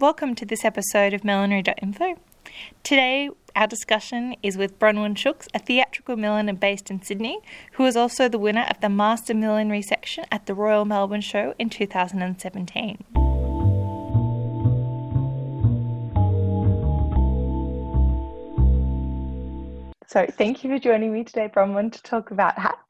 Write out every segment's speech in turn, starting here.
Welcome to this episode of millinery.info. Today, our discussion is with Bronwyn Shooks, a theatrical milliner based in Sydney, who was also the winner of the Master Millinery section at the Royal Melbourne Show in 2017. So, thank you for joining me today, Bronwyn, to talk about hats.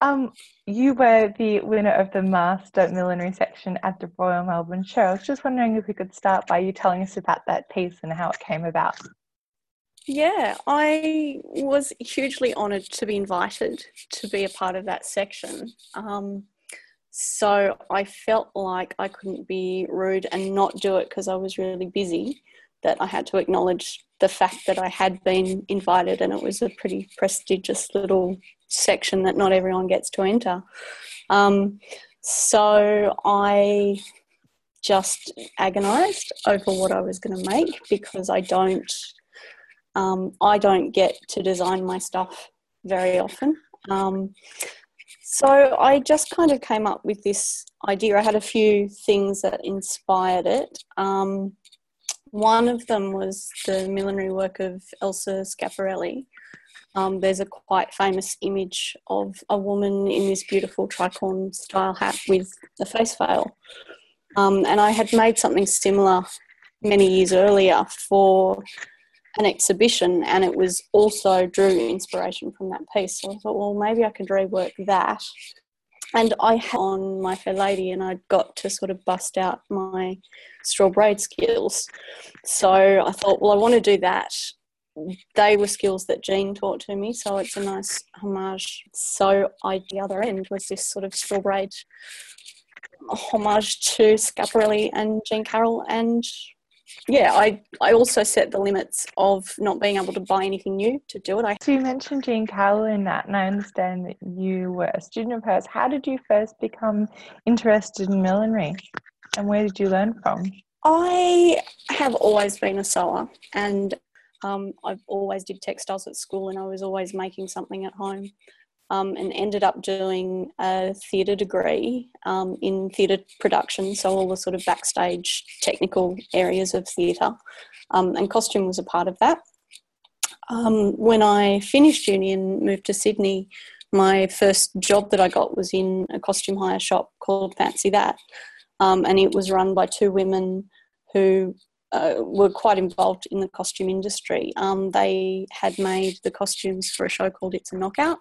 Um, you were the winner of the Master Millinery section at the Royal Melbourne Show. I was just wondering if we could start by you telling us about that piece and how it came about. Yeah, I was hugely honoured to be invited to be a part of that section. Um, so I felt like I couldn't be rude and not do it because I was really busy, that I had to acknowledge the fact that I had been invited and it was a pretty prestigious little section that not everyone gets to enter. Um, so I just agonized over what I was going to make because I don't um, I don't get to design my stuff very often. Um, so I just kind of came up with this idea. I had a few things that inspired it. Um, one of them was the millinery work of Elsa Schiaparelli, um, there's a quite famous image of a woman in this beautiful tricorn style hat with a face veil. Um, and I had made something similar many years earlier for an exhibition, and it was also drew inspiration from that piece. So I thought, well, maybe I could rework that. And I had on My Fair Lady, and I got to sort of bust out my straw braid skills. So I thought, well, I want to do that they were skills that Jean taught to me, so it's a nice homage. So I, the other end was this sort of straw braid homage to Schiaparelli and Jean Carroll, and yeah, I I also set the limits of not being able to buy anything new to do it. I so you mentioned Jean Carroll in that, and I understand that you were a student of hers. How did you first become interested in millinery, and where did you learn from? I have always been a sewer, and um, I've always did textiles at school and I was always making something at home. Um, and ended up doing a theatre degree um, in theatre production, so all the sort of backstage technical areas of theatre, um, and costume was a part of that. Um, when I finished uni and moved to Sydney, my first job that I got was in a costume hire shop called Fancy That, um, and it was run by two women who uh, were quite involved in the costume industry. Um, they had made the costumes for a show called It's a Knockout.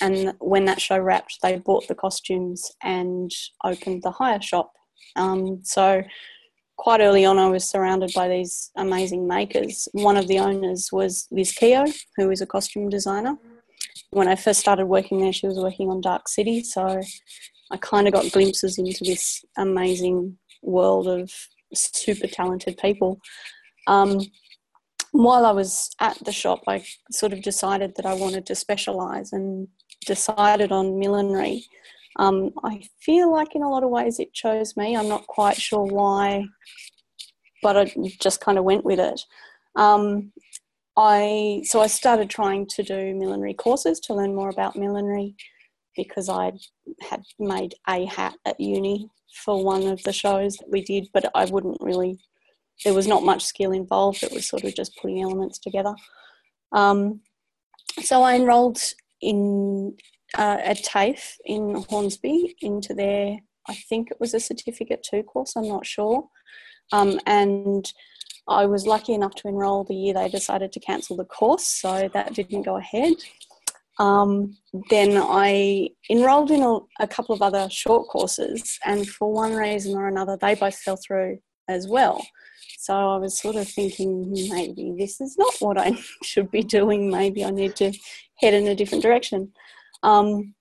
And when that show wrapped, they bought the costumes and opened the hire shop. Um, so, quite early on, I was surrounded by these amazing makers. One of the owners was Liz Keogh, who is a costume designer. When I first started working there, she was working on Dark City. So, I kind of got glimpses into this amazing world of super talented people. Um, while I was at the shop, I sort of decided that I wanted to specialise and decided on millinery. Um, I feel like in a lot of ways it chose me. I'm not quite sure why, but I just kind of went with it. Um, I so I started trying to do millinery courses to learn more about millinery because I had made a hat at uni for one of the shows that we did, but I wouldn't really. There was not much skill involved. It was sort of just putting elements together. Um, so I enrolled in uh, at TAFE in Hornsby into their. I think it was a certificate two course. I'm not sure, um, and I was lucky enough to enrol the year they decided to cancel the course, so that didn't go ahead. Um, then I enrolled in a, a, couple of other short courses, and for one reason or another, they both fell through as well. So I was sort of thinking maybe this is not what I should be doing. Maybe I need to head in a different direction. Um,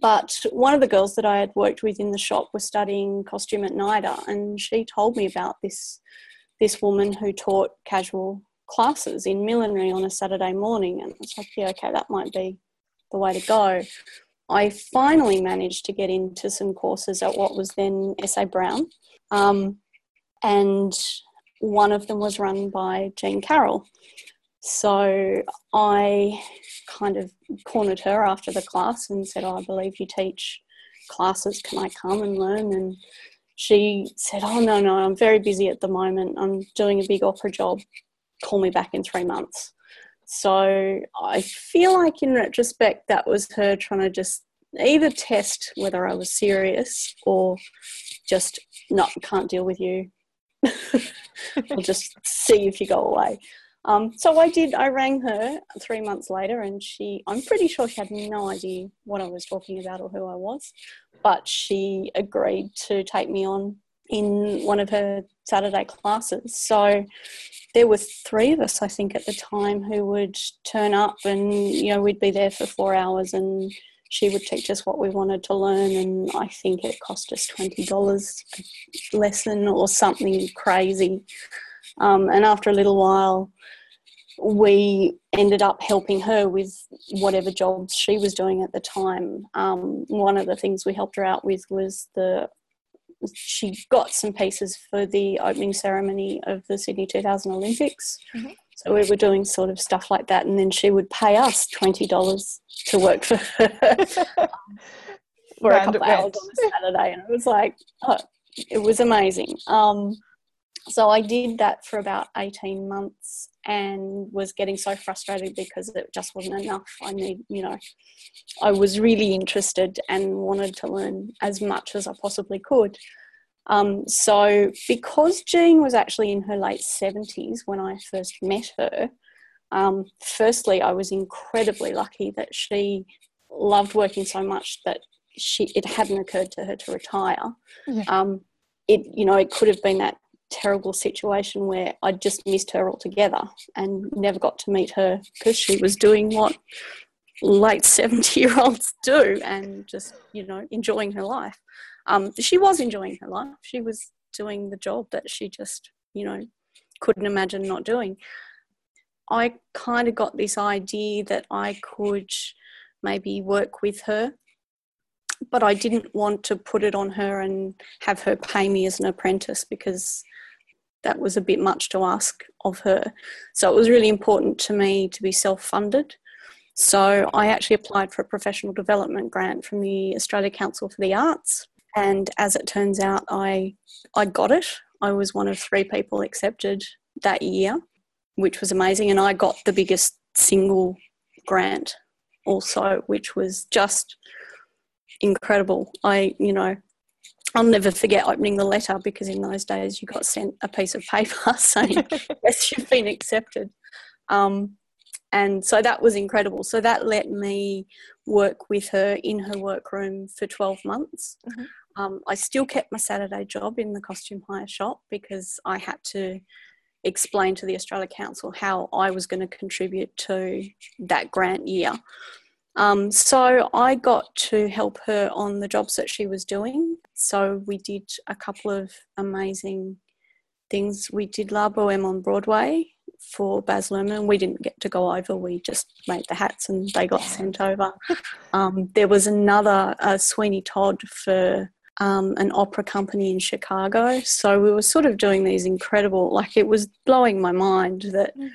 but one of the girls that I had worked with in the shop was studying costume at NIDA, and she told me about this this woman who taught casual classes in millinery on a Saturday morning. And it's like, yeah, okay, that might be the way to go. I finally managed to get into some courses at what was then SA Brown. Um, and one of them was run by Jean Carroll. So I kind of cornered her after the class and said, oh, I believe you teach classes. Can I come and learn? And she said, Oh, no, no, I'm very busy at the moment. I'm doing a big opera job. Call me back in three months. So I feel like in retrospect, that was her trying to just either test whether I was serious or just not can't deal with you. I'll just see if you go away. Um, so I did. I rang her three months later, and she. I'm pretty sure she had no idea what I was talking about or who I was, but she agreed to take me on in one of her Saturday classes. So there were three of us, I think, at the time who would turn up, and you know we'd be there for four hours, and she would teach us what we wanted to learn. And I think it cost us twenty dollars a lesson or something crazy. Um, and after a little while, we ended up helping her with whatever jobs she was doing at the time. Um, one of the things we helped her out with was the she got some pieces for the opening ceremony of the Sydney 2000 Olympics. Mm-hmm. So we were doing sort of stuff like that, and then she would pay us twenty dollars to work for her for a couple hours on a Saturday, and it was like, oh, it was amazing. Um, so I did that for about 18 months and was getting so frustrated because it just wasn't enough. I need, you know, I was really interested and wanted to learn as much as I possibly could. Um, so, because Jean was actually in her late 70s when I first met her, um, firstly, I was incredibly lucky that she loved working so much that she it hadn't occurred to her to retire. Um, it you know it could have been that terrible situation where I just missed her altogether and never got to meet her because she was doing what late 70 year olds do and just, you know, enjoying her life. Um, she was enjoying her life. She was doing the job that she just, you know, couldn't imagine not doing. I kind of got this idea that I could maybe work with her but I didn't want to put it on her and have her pay me as an apprentice because that was a bit much to ask of her. So it was really important to me to be self funded. So I actually applied for a professional development grant from the Australia Council for the Arts. And as it turns out, I, I got it. I was one of three people accepted that year, which was amazing. And I got the biggest single grant also, which was just incredible. I, you know, I'll never forget opening the letter because in those days you got sent a piece of paper saying, yes, you've been accepted. Um, and so that was incredible. So that let me work with her in her workroom for 12 months. Mm-hmm. Um, I still kept my Saturday job in the costume hire shop because I had to explain to the Australia Council how I was going to contribute to that grant year. Um, so I got to help her on the jobs that she was doing. So we did a couple of amazing things. We did La Boheme on Broadway for Baz Luhrmann. We didn't get to go over. We just made the hats and they got sent over. Um, there was another uh, Sweeney Todd for um, an opera company in Chicago. So we were sort of doing these incredible, like it was blowing my mind that mm.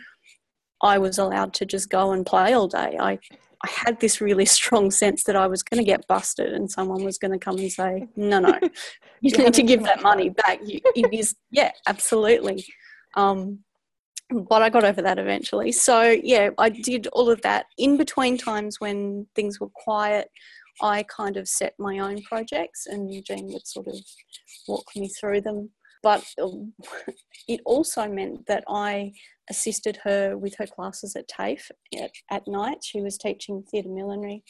I was allowed to just go and play all day. I I had this really strong sense that I was going to get busted and someone was going to come and say, no, no, you need to give that money back. You, it is, yeah, absolutely. Um, but I got over that eventually. So, yeah, I did all of that. In between times when things were quiet, I kind of set my own projects and Eugene would sort of walk me through them. But um, it also meant that I assisted her with her classes at TAFE at, at night. She was teaching theatre millinery,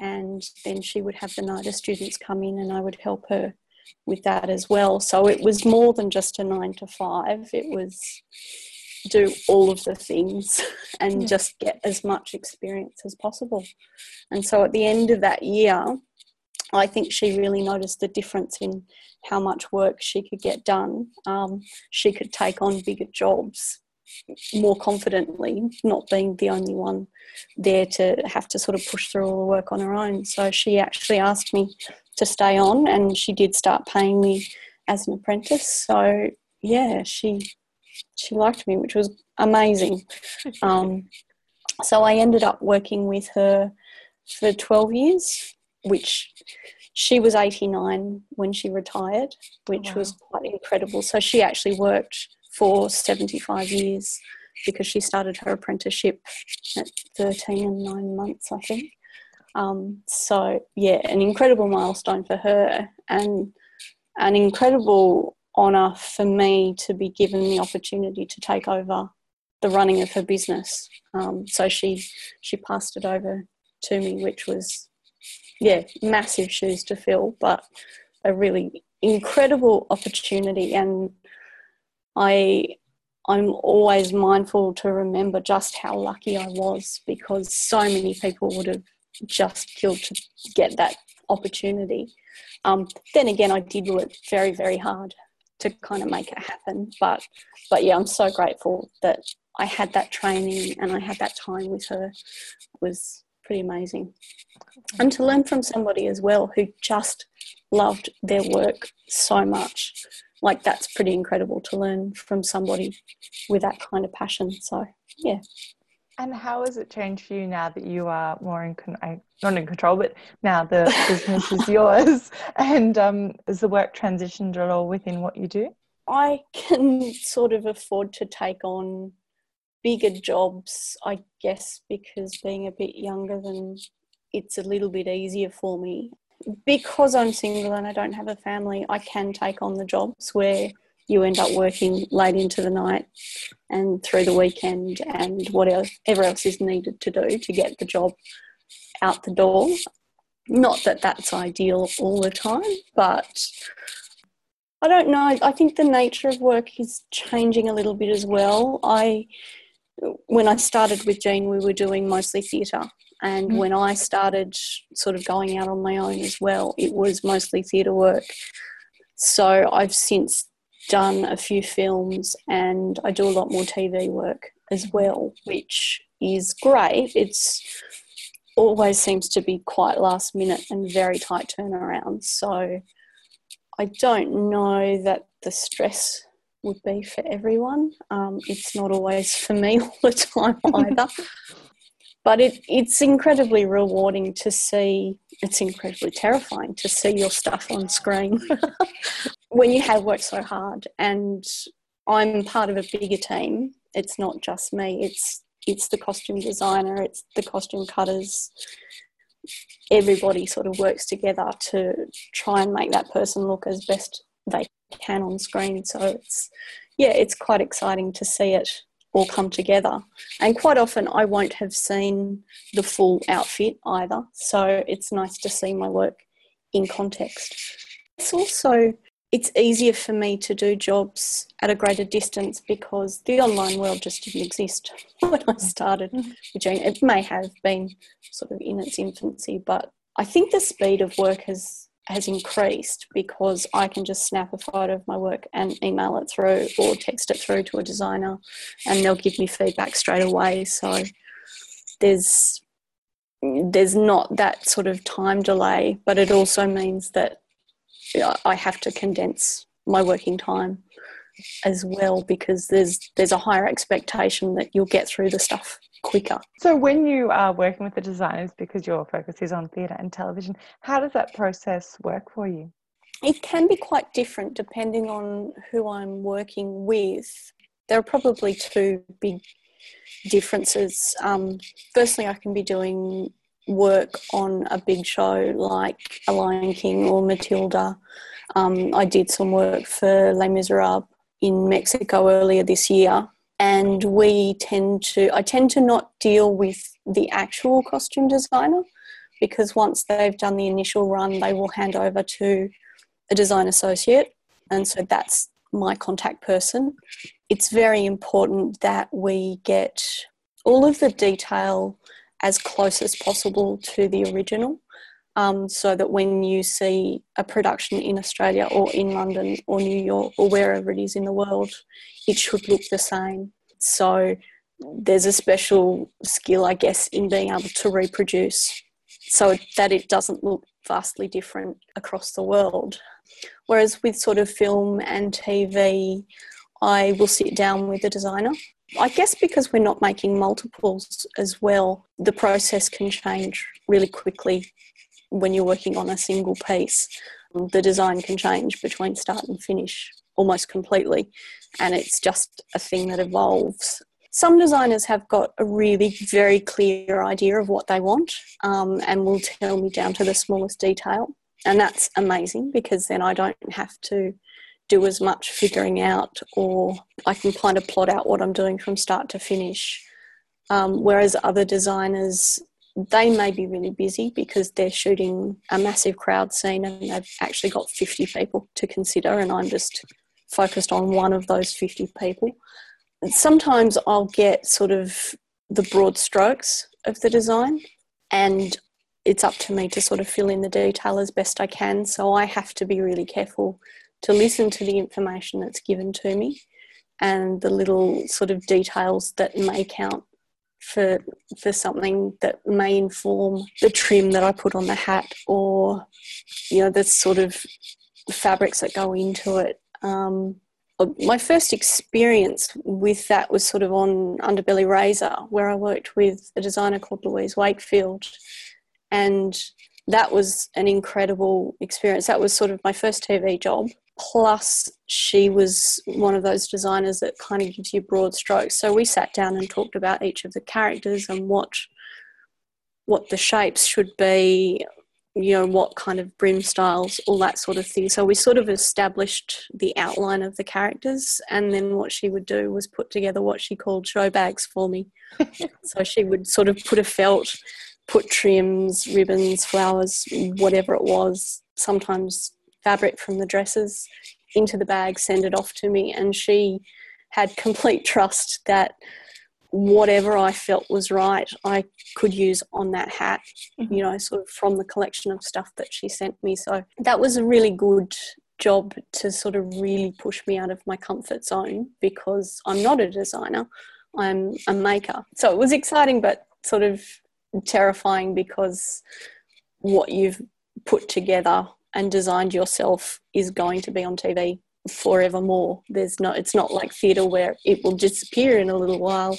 and then she would have the NIDA students come in, and I would help her with that as well. So it was more than just a nine to five, it was do all of the things and yeah. just get as much experience as possible. And so at the end of that year, I think she really noticed the difference in how much work she could get done. Um, she could take on bigger jobs more confidently, not being the only one there to have to sort of push through all the work on her own. So she actually asked me to stay on, and she did start paying me as an apprentice. So yeah, she she liked me, which was amazing. Um, so I ended up working with her for 12 years, which she was 89 when she retired, which wow. was quite incredible. So she actually worked for 75 years because she started her apprenticeship at 13 and nine months, I think. Um, so, yeah, an incredible milestone for her and an incredible honour for me to be given the opportunity to take over the running of her business. Um, so she she passed it over to me, which was yeah massive shoes to fill, but a really incredible opportunity. And I I'm always mindful to remember just how lucky I was because so many people would have just killed to get that opportunity. Um, then again, I did work very, very hard to kind of make it happen. But, but yeah, I'm so grateful that I had that training and I had that time with her. It was pretty amazing. And to learn from somebody as well who just loved their work so much like that's pretty incredible to learn from somebody with that kind of passion. So yeah. And how has it changed for you now that you are more in con- not in control, but now the business is yours? And um, has the work transitioned at all within what you do? I can sort of afford to take on bigger jobs, I guess, because being a bit younger than it's a little bit easier for me because I'm single and I don't have a family, I can take on the jobs where you end up working late into the night and through the weekend and whatever else is needed to do to get the job out the door. Not that that's ideal all the time, but I don't know. I think the nature of work is changing a little bit as well. I when I started with Jean, we were doing mostly theatre and mm. when I started sort of going out on my own as well, it was mostly theatre work. So I've since done a few films and I do a lot more TV work as well, which is great. It's always seems to be quite last minute and very tight turnaround. So I don't know that the stress would be for everyone. Um, it's not always for me all the time either but it, it's incredibly rewarding to see it's incredibly terrifying to see your stuff on screen when you have worked so hard. And i'm part of a bigger team. It's not just me. It's it's the costume designer it's the costume cutters. Everybody sort of works together to try and make that person look as best they can on screen. So it's yeah it's quite exciting to see it all come together. And quite often, I won't have seen the full outfit either. So it's nice to see my work in context. It's also it's easier for me to do jobs at a greater distance because the online world just didn't exist when I started mm-hmm. It may have been sort of in its infancy, but I think the speed of work has has increased because I can just snap a photo of my work and email it through or text it through to a designer and they'll give me feedback straight away. So there's there's not that sort of time delay, but it also means that I have to condense my working time as well because there's there's a higher expectation that you'll get through the stuff quicker. So, when you are working with the designers, because your focus is on theatre and television, how does that process work for you? It can be quite different depending on who I'm working with. There are probably two big differences. Um, firstly, I can be doing work on a big show like A Lion King or Matilda. Um, I did some work for Les Miserables in Mexico earlier this year, and we tend to i tend to not deal with the actual costume designer because once they've done the initial run they will hand over to a design associate. And so that's my contact person. It's very important that we get all of the detail as close as possible to the original um, so that when you see a production in Australia or in London or New York or wherever it is in the world, it should look the same. So there's a special skill, I guess, in being able to reproduce so that it doesn't look vastly different across the world. Whereas with sort of film and TV, I will sit down with the designer. I guess because we're not making multiples as well, the process can change really quickly when you're working on a single piece, the design can change between start and finish almost completely, and it's just a thing that evolves. Some designers have got a really very clear idea of what they want um, and will tell me down to the smallest detail. And that's amazing because then I don't have to do as much figuring out or I can kind of plot out what I'm doing from start to finish. Um, whereas other designers, they may be really busy because they're shooting a massive crowd scene and they've actually got 50 people to consider, and I'm just focused on one of those 50 people. And sometimes I'll get sort of the broad strokes of the design, and it's up to me to sort of fill in the detail as best I can. So I have to be really careful to listen to the information that's given to me and the little sort of details that may count for for something that may inform the trim that I put on the hat or you know the sort of fabrics that go into it. Um, my first experience with that was sort of on Underbelly Razor, where I worked with a designer called Louise Wakefield, and that was an incredible experience. That was sort of my first TV job. Plus, she was one of those designers that kind of gives you broad strokes. So we sat down and talked about each of the characters and what what the shapes should be, you know, what kind of brim styles, all that sort of thing. So we sort of established the outline of the characters, and then what she would do was put together what she called show bags for me. so she would sort of put a felt put trims, ribbons, flowers, whatever it was, sometimes fabric from the dresses into the bag, send it off to me. And she had complete trust that whatever I felt was right, I could use on that hat, mm-hmm. you know, sort of from the collection of stuff that she sent me. So that was a really good job to sort of really push me out of my comfort zone because I'm not a designer, I'm a maker. So it was exciting, but sort of terrifying because what you've put together and designed yourself is going to be on TV forevermore. There's no, it's not like theatre where it will disappear in a little while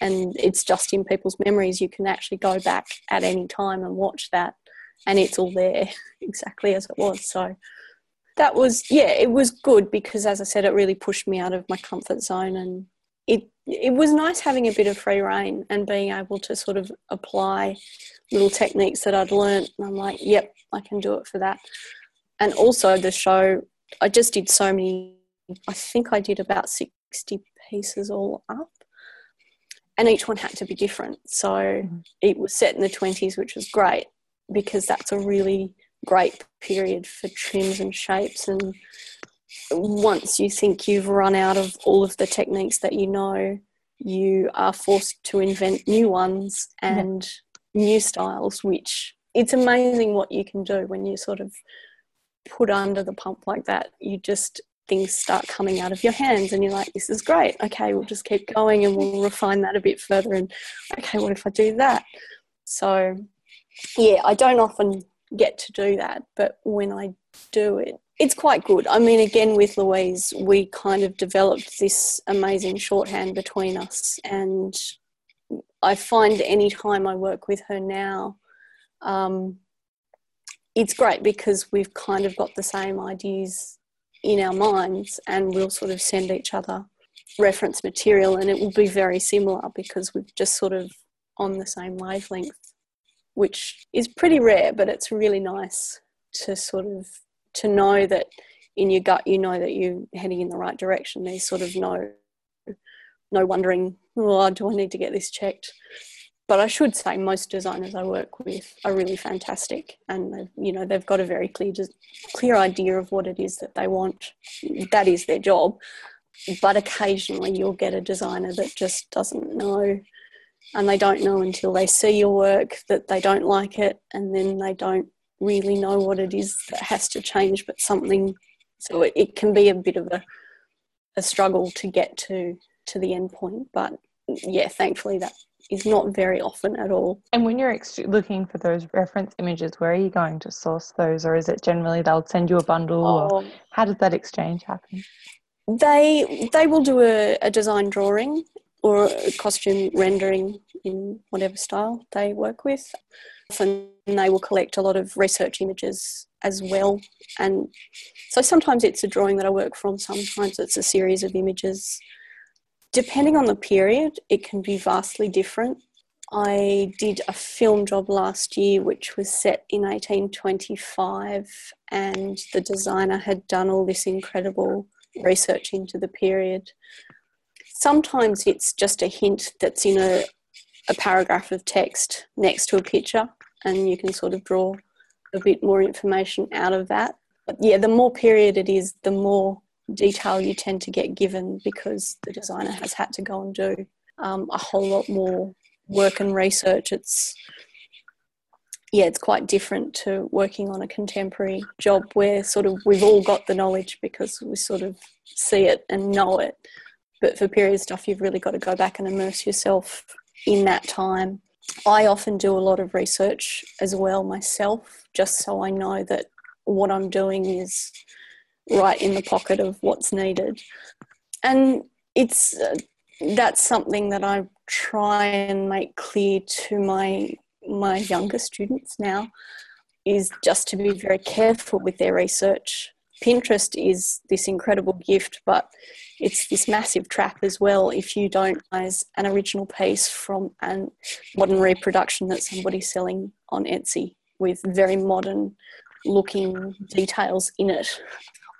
and it's just in people's memories. You can actually go back at any time and watch that and it's all there exactly as it was. So that was, yeah, it was good because as I said, it really pushed me out of my comfort zone and it was nice having a bit of free reign and being able to sort of apply little techniques that I'd learned. And I'm like, yep, I can do it for that. And also the show, I just did so many. I think I did about sixty pieces all up, and each one had to be different. So mm-hmm. it was set in the twenties, which was great because that's a really great period for trims and shapes and once you think you've run out of all of the techniques that you know, you are forced to invent new ones and yeah. new styles, which it's amazing what you can do when you sort of put under the pump like that. You just things start coming out of your hands and you're like this is great okay we'll just keep going and we'll refine that a bit further and okay what if i do that so yeah i don't often get to do that but when i do it it's quite good. I mean, again, with Louise, we kind of developed this amazing shorthand between us. And I find any time I work with her now, um, it's great because we've kind of got the same ideas in our minds and we'll sort of send each other reference material and it will be very similar because we're just sort of on the same wavelength, which is pretty rare, but it's really nice to sort of to know that in your gut you know that you're heading in the right direction. There's sort of no no wondering, oh, do I need to get this checked? But I should say most designers I work with are really fantastic, and you know they've got a very clear clear idea of what it is that they want. That is their job. But occasionally you'll get a designer that just doesn't know, and they don't know until they see your work that they don't like it, and then they don't really know what it is that has to change, but something. So it, it can be a bit of a, a struggle to get to to the end point. But yeah, thankfully that is not very often at all. And when you're ex- looking for those reference images, where are you going to source those, or is it generally they'll send you a bundle, oh, or how does that exchange happen? They they will do a, a design drawing or a costume rendering in whatever style they work with often they will collect a lot of research images as well. And so sometimes it's a drawing that I work from, sometimes it's a series of images. Depending on the period, it can be vastly different. I did a film job last year which was set in 1825, and the designer had done all this incredible research into the period. Sometimes it's just a hint that's in a, a paragraph of text next to a picture, and you can sort of draw a bit more information out of that. But yeah, the more period it is, the more detail you tend to get given because the designer has had to go and do um, a whole lot more work and research, it's yeah, it's quite different to working on a contemporary job where sort of we've all got the knowledge because we sort of see it and know it. But for period stuff, you've really got to go back and immerse yourself in that time. I often do a lot of research as well myself, just so I know that what I'm doing is right in the pocket of what's needed. And it's uh, that's something that I try and make clear to my my younger students now is just to be very careful with their research. Pinterest is this incredible gift, but it's this massive trap as well if you don't as an original piece from a modern reproduction that somebody's selling on Etsy with very modern looking details in it.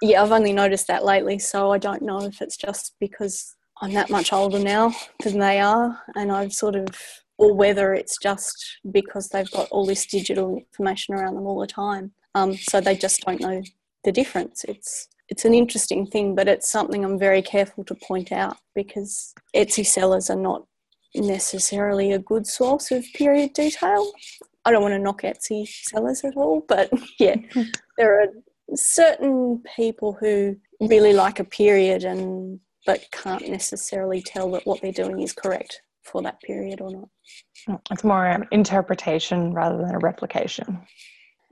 Yeah, I've only noticed that lately, so I don't know if it's just because I'm that much older now than they are, and I've sort of, or whether it's just because they've got all this digital information around them all the time, um, so they just don't know the difference. It's it's an interesting thing, but it's something I'm very careful to point out because Etsy sellers are not necessarily a good source of period detail. I don't want to knock Etsy sellers at all, but yeah, there are certain people who really like a period and but can't necessarily tell that what they're doing is correct for that period or not. It's more an interpretation rather than a replication.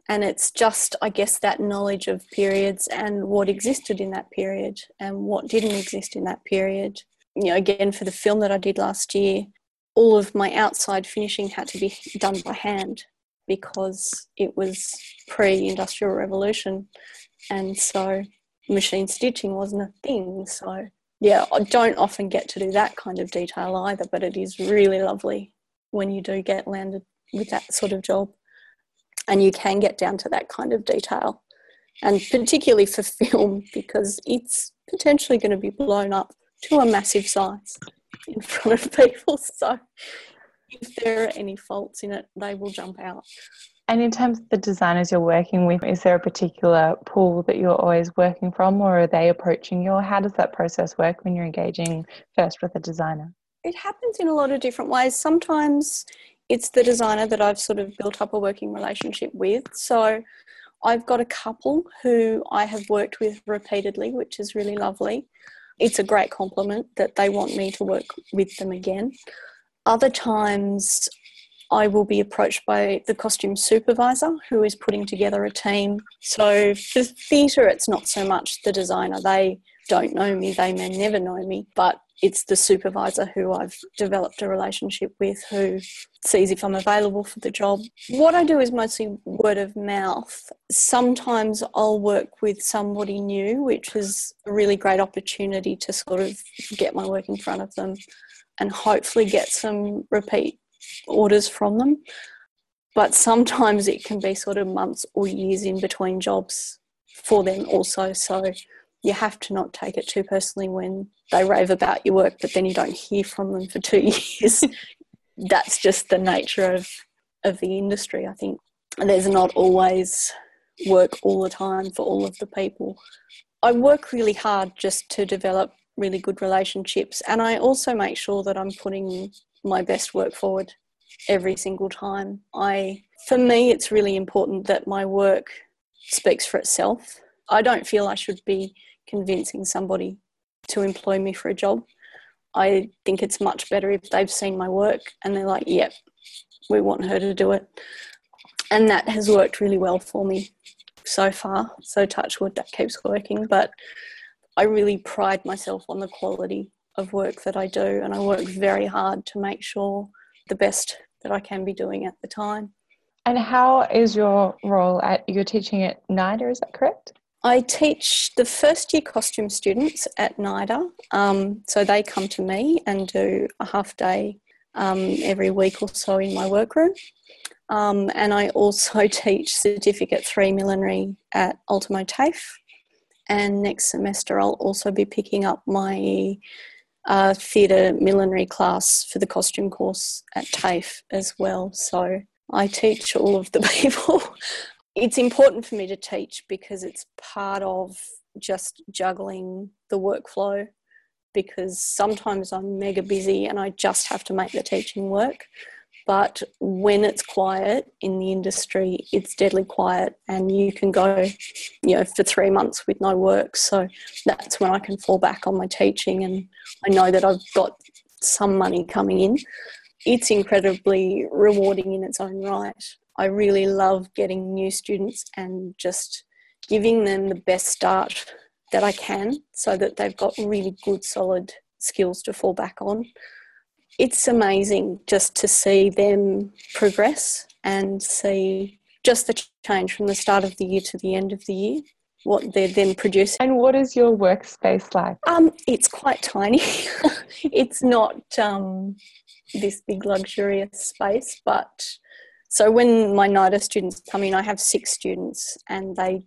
And it's just, I guess, that knowledge of periods and what existed in that period and what didn't exist in that period. You know, again, for the film that I did last year, all of my outside finishing had to be done by hand because it was pre industrial revolution. And so machine stitching wasn't a thing. So yeah, I don't often get to do that kind of detail either, but it is really lovely when you do get landed with that sort of job and you can get down to that kind of detail. And particularly for film, because it's potentially going to be blown up to a massive size in front of people. So if there are any faults in it, they will jump out. And in terms of the designers you're working with, is there a particular pool that you're always working from, or are they approaching you? Or how does that process work when you're engaging first with a designer? It happens in a lot of different ways. Sometimes it's the designer that I've sort of built up a working relationship with. So I've got a couple who I have worked with repeatedly, which is really lovely. It's a great compliment that they want me to work with them again. Other times I will be approached by the costume supervisor who is putting together a team. So for theatre, it's not so much the designer. They don't know me, they may never know me, but it's the supervisor who I've developed a relationship with who sees if I'm available for the job. What I do is mostly word of mouth. Sometimes I'll work with somebody new, which is a really great opportunity to sort of get my work in front of them and hopefully get some repeat orders from them. But sometimes it can be sort of months or years in between jobs for them also. So you have to not take it too personally when they rave about your work, but then you don't hear from them for two years. That's just the nature of, of the industry, I think. There's not always work all the time for all of the people. I work really hard just to develop really good relationships, and I also make sure that I'm putting my best work forward every single time. I for me it's really important that my work speaks for itself. I don't feel I should be convincing somebody to employ me for a job. I think it's much better if they've seen my work and they're like, yep, we want her to do it. And that has worked really well for me so far. So, touch wood, that keeps working. But I really pride myself on the quality of work that I do, and I work very hard to make sure the best that I can be doing at the time. And how is your role at you're teaching at NIDA, is that correct? I teach the first year costume students at NIDA. Um, so they come to me and do a half day um, every week or so in my workroom. Um, and I also teach Certificate 3 Millinery at Ultimo TAFE. And next semester, I'll also be picking up my uh, theatre millinery class for the costume course at TAFE as well. So I teach all of the people. It's important for me to teach because it's part of just juggling the workflow because sometimes I'm mega busy and I just have to make the teaching work. But when it's quiet in the industry, it's deadly quiet, and you can go, you know, for three months with no work. So that's when I can fall back on my teaching, and I know that I've got some money coming in. It's incredibly rewarding in its own right. I really love getting new students and just giving them the best start that I can so that they've got really good, solid skills to fall back on. It's amazing just to see them progress and see just the change from the start of the year to the end of the year, what they're then producing. And what is your workspace like? Um, it's quite tiny. it's not um, this big luxurious space, but so when my NIDA students come in, I have six students, and they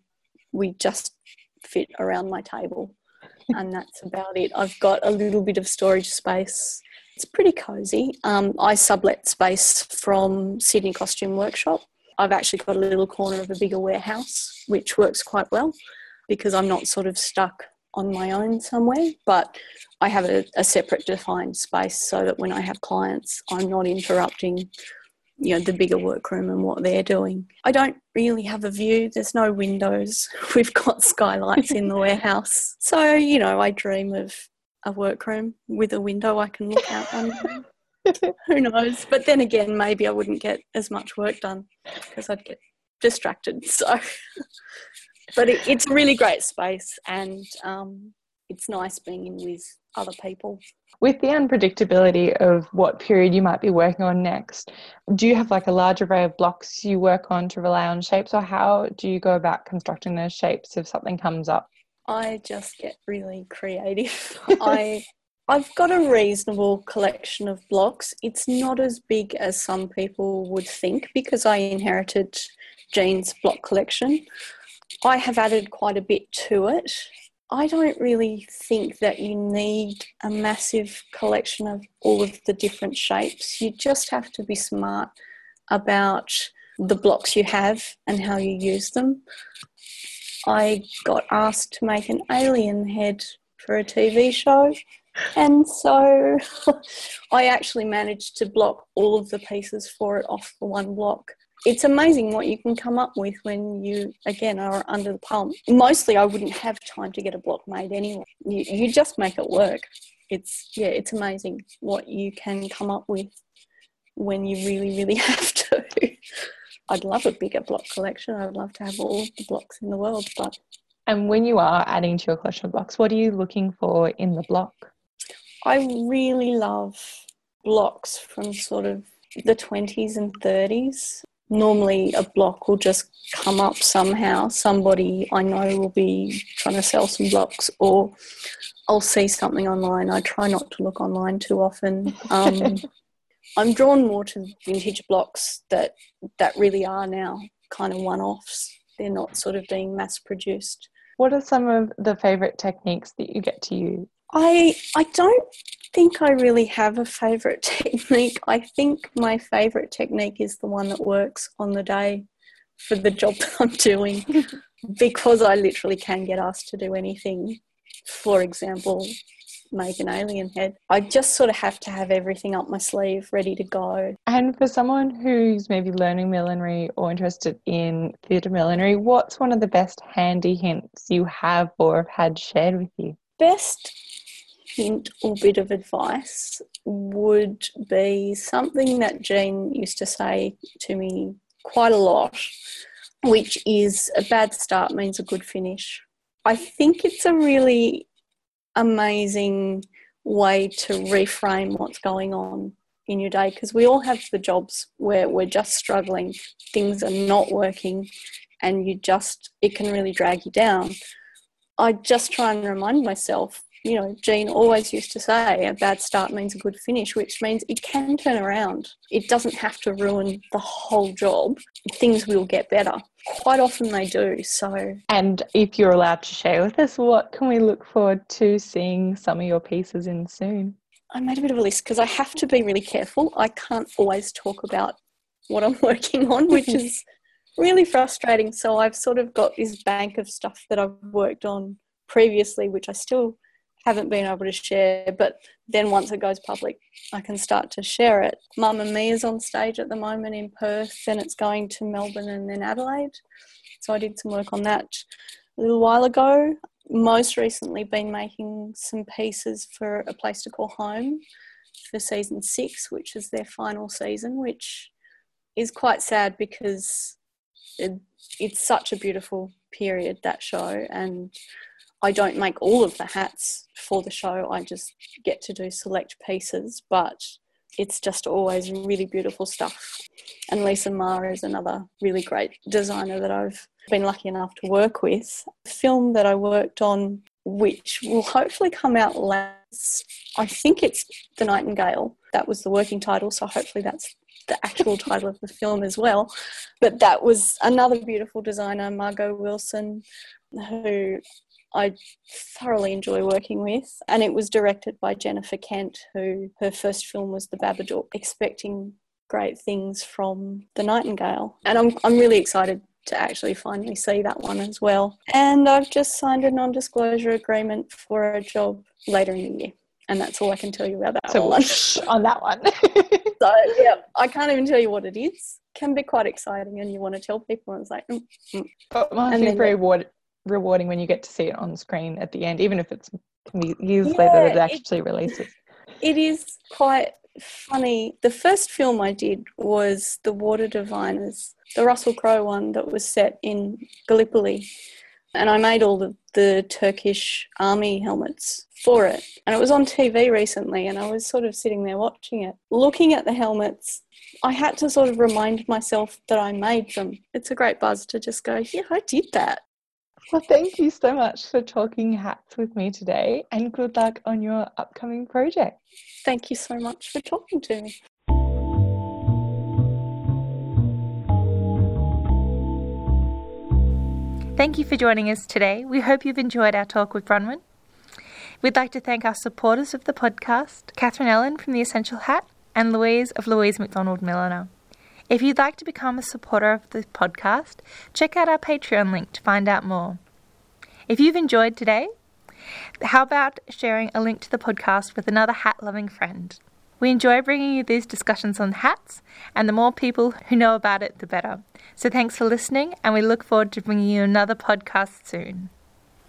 we just fit around my table, and that's about it. I've got a little bit of storage space. It's pretty cozy. Um, I sublet space from Sydney Costume Workshop. I've actually got a little corner of a bigger warehouse, which works quite well because I'm not sort of stuck on my own somewhere, but I have a, a separate defined space so that when I have clients, I'm not interrupting you know the bigger workroom and what they're doing. I don't really have a view. There's no windows. We've got skylights in the warehouse. So, you know, I dream of a workroom with a window I can look out on. Who knows? But then again, maybe I wouldn't get as much work done because I'd get distracted. So, but it, it's a really great space and um, it's nice being in with other people. With the unpredictability of what period you might be working on next, do you have like a large array of blocks you work on to rely on shapes, or how do you go about constructing those shapes if something comes up? I just get really creative. I I've got a reasonable collection of blocks. It's not as big as some people would think because I inherited Jean's block collection. I have added quite a bit to it I don't really think that you need a massive collection of all of the different shapes. You just have to be smart about the blocks you have and how you use them. I got asked to make an alien head for a TV show, and so I actually managed to block all of the pieces for it off the one block it's amazing what you can come up with when you again are under the palm mostly i wouldn't have time to get a block made anyway. You, you just make it work. It's yeah it's amazing what you can come up with when you really really have to. I'd love a bigger block collection. I'd love to have all the blocks in the world but and when you are adding to your collection of blocks what are you looking for in the block? I really love blocks from sort of the 20s and 30s normally a block will just come up somehow. Somebody I know will be trying to sell some blocks, or I'll see something online. I try not to look online too often. Um, I'm drawn more to vintage blocks that that really are now kind of one-offs. They're not sort of being mass produced. What are some of the favourite techniques that you get to use? I I don't think I really have a favorite technique. I think my favorite technique is the one that works on the day for the job that I'm doing because I literally can get asked to do anything. For example, make an alien head. I just sort of have to have everything up my sleeve ready to go. And for someone who's maybe learning millinery or interested in theatre millinery, what's one of the best handy hints you have or have had shared with you? Best hint or bit of advice would be something that Jean used to say to me quite a lot, which is a bad start means a good finish. I think it's a really amazing way to reframe what's going on in your day because we all have the jobs where we're just struggling, things are not working, and you just, it can really drag you down. I just try and remind myself, you know, Jean always used to say a bad start means a good finish, which means it can turn around. It doesn't have to ruin the whole job. Things will get better. Quite often they do. So, and if you're allowed to share with us, what can we look forward to seeing some of your pieces in soon? I made a bit of a list because I have to be really careful. I can't always talk about what I'm working on, which is really frustrating. So I've sort of got this bank of stuff that I've worked on previously, which I still haven't been able to share. But then once it goes public, I can start to share it. Mamma Mia is on stage at the moment in Perth, then it's going to Melbourne and then Adelaide. So I did some work on that a little while ago most recently been making some pieces for a place to call home for season six, which is their final season, which is quite sad because it, it's such a beautiful period that show and I don't make all of the hats for the show. I just get to do select pieces, but it's just always really beautiful stuff. And Lisa Meagher is another really great designer that I've been lucky enough to work with. The film that I worked on, which will hopefully come out last, I think it's The Nightingale. That was the working title, so hopefully that's the actual title of the film as well. But that was another beautiful designer, Margot Wilson, who I thoroughly enjoy working with. And it was directed by Jennifer Kent, who her first film was The Babadook, expecting great things from The Nightingale. And I'm, I'm really excited to actually finally see that one as well. And I've just signed a non disclosure agreement for a job later in the year. And that's all I can tell you about that so one. on that one. so yeah, I can't even tell you what it is. Can be quite exciting, and you want to tell people, and it's like, mm, mm. but must be very reward, rewarding when you get to see it on screen at the end, even if it's years yeah, later that it actually it, releases. It is quite funny. The first film I did was The Water Diviners, the Russell Crowe one that was set in Gallipoli. And I made all the, the Turkish army helmets for it. And it was on TV recently, and I was sort of sitting there watching it. Looking at the helmets, I had to sort of remind myself that I made them. It's a great buzz to just go, yeah, I did that. Well, thank you so much for talking hats with me today, and good luck on your upcoming project. Thank you so much for talking to me. Thank you for joining us today. We hope you've enjoyed our talk with Bronwyn. We'd like to thank our supporters of the podcast, Catherine Ellen from The Essential Hat and Louise of Louise McDonald Milliner. If you'd like to become a supporter of the podcast, check out our Patreon link to find out more. If you've enjoyed today, how about sharing a link to the podcast with another hat loving friend? We enjoy bringing you these discussions on hats, and the more people who know about it, the better. So thanks for listening, and we look forward to bringing you another podcast soon.